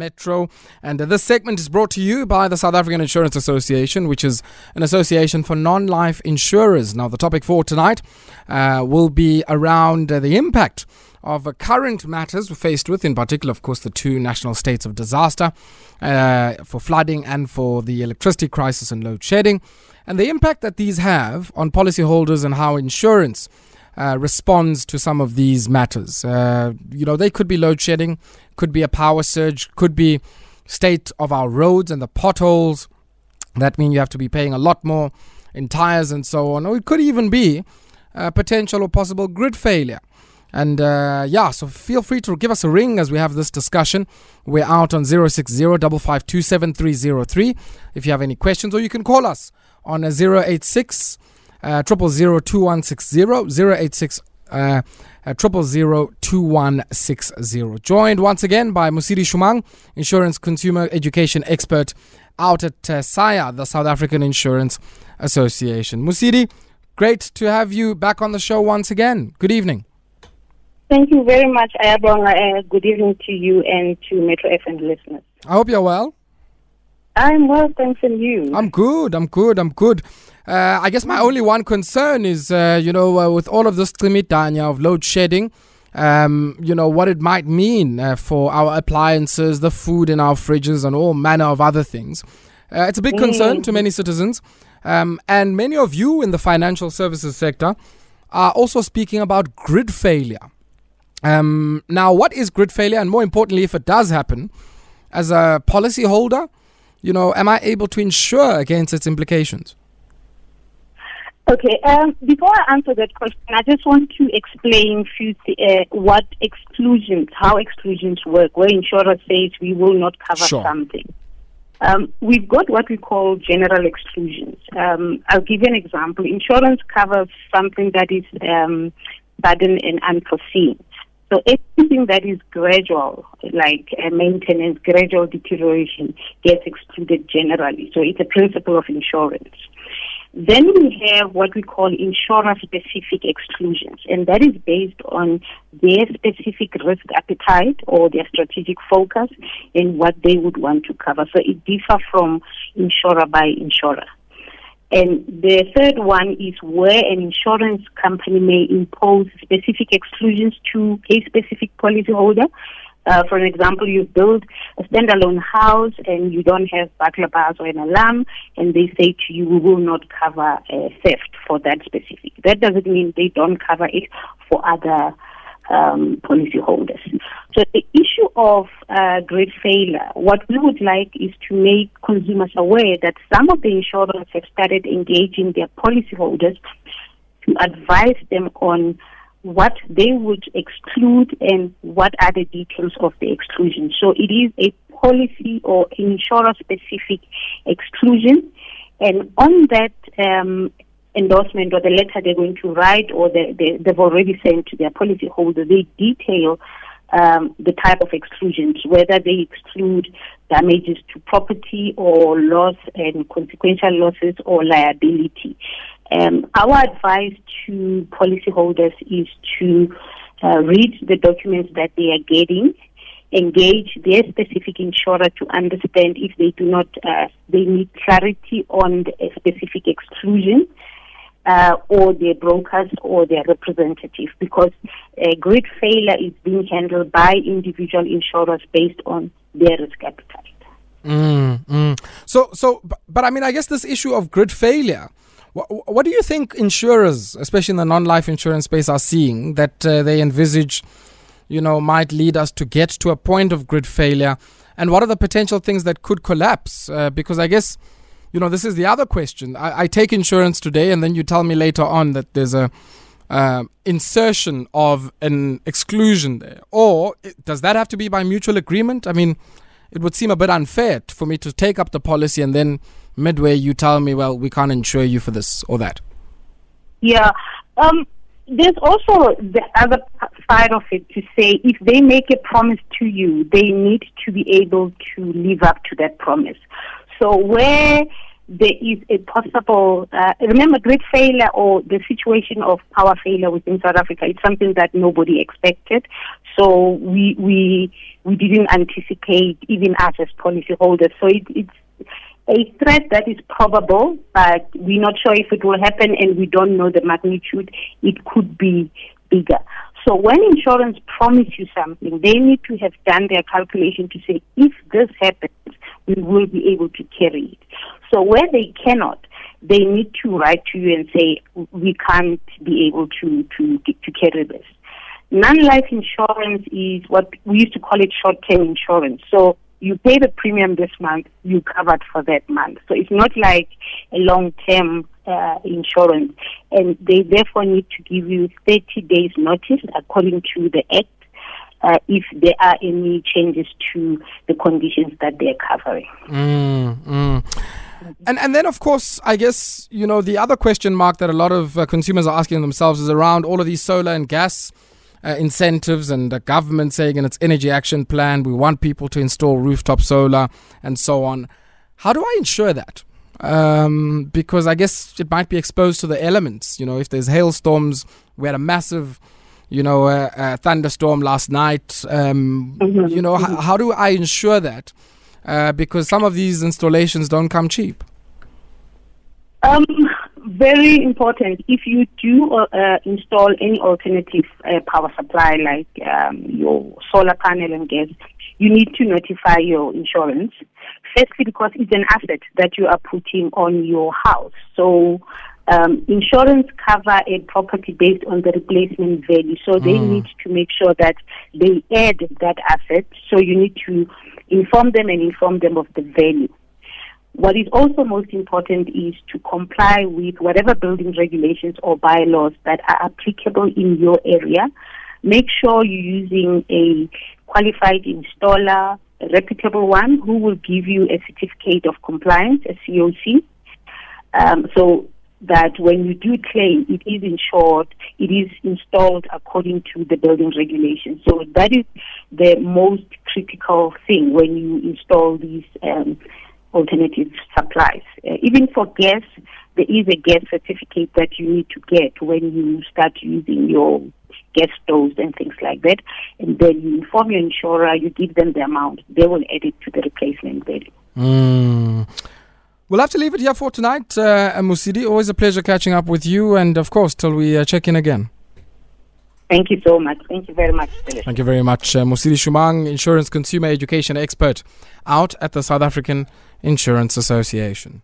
Metro. And uh, this segment is brought to you by the South African Insurance Association, which is an association for non life insurers. Now, the topic for tonight uh, will be around uh, the impact of uh, current matters we're faced with, in particular, of course, the two national states of disaster uh, for flooding and for the electricity crisis and load shedding, and the impact that these have on policyholders and how insurance. Uh, responds to some of these matters. Uh, you know, they could be load shedding, could be a power surge, could be state of our roads and the potholes. That mean you have to be paying a lot more in tires and so on. Or it could even be a potential or possible grid failure. And uh, yeah, so feel free to give us a ring as we have this discussion. We're out on 060 if you have any questions, or you can call us on 086 uh, triple zero two one six zero zero eight six uh, uh, triple zero two one six zero. Joined once again by Mosidi Shomang, insurance consumer education expert out at uh, SAIA, the South African Insurance Association. Mosidi, great to have you back on the show once again. Good evening. Thank you very much, Ayabonga. Uh, good evening to you and to Metro FM listeners. I hope you're well. I'm well, thanks, and you? I'm good. I'm good. I'm good. Uh, I guess my only one concern is, uh, you know, uh, with all of this Tanya of load shedding, um, you know, what it might mean uh, for our appliances, the food in our fridges, and all manner of other things. Uh, it's a big concern mm. to many citizens. Um, and many of you in the financial services sector are also speaking about grid failure. Um, now, what is grid failure? And more importantly, if it does happen, as a policyholder, you know, am I able to insure against its implications? Okay. Um, before I answer that question, I just want to explain few th- uh, what exclusions, how exclusions work, where insurer says we will not cover sure. something. Um, we've got what we call general exclusions. Um, I'll give you an example. Insurance covers something that is um, sudden and unforeseen. So anything that is gradual, like uh, maintenance, gradual deterioration, gets excluded generally. So it's a principle of insurance. Then we have what we call insurer specific exclusions, and that is based on their specific risk appetite or their strategic focus and what they would want to cover. So it differs from insurer by insurer. And the third one is where an insurance company may impose specific exclusions to a specific policyholder uh, for an example, you build a standalone house and you don't have burglar bars or an alarm, and they say to you, we will not cover uh, theft for that specific. That doesn't mean they don't cover it for other um, policyholders. So the issue of uh, grid failure, what we would like is to make consumers aware that some of the insurers have started engaging their policyholders to advise them on what they would exclude and what are the details of the exclusion. So it is a policy or insurer specific exclusion. And on that um, endorsement or the letter they're going to write or they, they, they've already sent to their policyholder, they detail um, the type of exclusions, whether they exclude damages to property or loss and consequential losses or liability. Um, our advice to policyholders is to uh, read the documents that they are getting, engage their specific insurer to understand if they do not, uh, they need clarity on the specific exclusion. Uh, or their brokers or their representative because a grid failure is being handled by individual insurers based on their risk appetite. Mm, mm. So, so, but, but I mean, I guess this issue of grid failure what, do you think insurers, especially in the non-life insurance space, are seeing that uh, they envisage, you know, might lead us to get to a point of grid failure? And what are the potential things that could collapse? Uh, because I guess, you know, this is the other question. I, I, take insurance today, and then you tell me later on that there's a uh, insertion of an exclusion there, or does that have to be by mutual agreement? I mean, it would seem a bit unfair for me to take up the policy and then midway you tell me, well, we can't insure you for this or that? Yeah. Um, there's also the other side of it to say if they make a promise to you, they need to be able to live up to that promise. So where there is a possible, uh, remember, grid failure or the situation of power failure within South Africa, it's something that nobody expected. So we, we, we didn't anticipate, even us as policyholders. So it, it's a threat that is probable, but we're not sure if it will happen and we don't know the magnitude. It could be bigger. So when insurance promise you something, they need to have done their calculation to say, if this happens, we will be able to carry it. So where they cannot, they need to write to you and say, we can't be able to, to, to carry this. Non-life insurance is what we used to call it short-term insurance. So you pay the premium this month, you covered for that month. So it's not like a long-term uh, insurance, and they therefore need to give you 30 days notice according to the Act uh, if there are any changes to the conditions that they're covering. Mm, mm. And and then of course, I guess you know the other question mark that a lot of uh, consumers are asking themselves is around all of these solar and gas. Uh, incentives and the government saying in its energy action plan we want people to install rooftop solar and so on. How do I insure that? um, because I guess it might be exposed to the elements. You know, if there's hailstorms, we had a massive, you know, uh, uh, thunderstorm last night. Um, mm-hmm. You know, mm-hmm. h- how do I insure that? Uh, because some of these installations don't come cheap. Um, very important. If you do uh, install any alternative uh, power supply, like um, your solar panel and gas, you need to notify your insurance. Firstly, because it's an asset that you are putting on your house. So, um, insurance cover a property based on the replacement value. So they mm. need to make sure that they add that asset. So you need to inform them and inform them of the value. What is also most important is to comply with whatever building regulations or bylaws that are applicable in your area. Make sure you're using a qualified installer, a reputable one who will give you a certificate of compliance, a COC. Um, so that when you do claim, it is insured, it is installed according to the building regulations. So that is the most critical thing when you install these um, alternative supplies. Uh, even for gas, there is a gas certificate that you need to get when you start using your gas stoves and things like that. And then you inform your insurer, you give them the amount, they will add it to the replacement value. Mm. We'll have to leave it here for tonight, uh, Mosidi. Always a pleasure catching up with you, and of course, till we uh, check in again. Thank you so much. Thank you very much. Thank you very much. Uh, Mosidi Shomang, insurance consumer education expert out at the South African Insurance Association.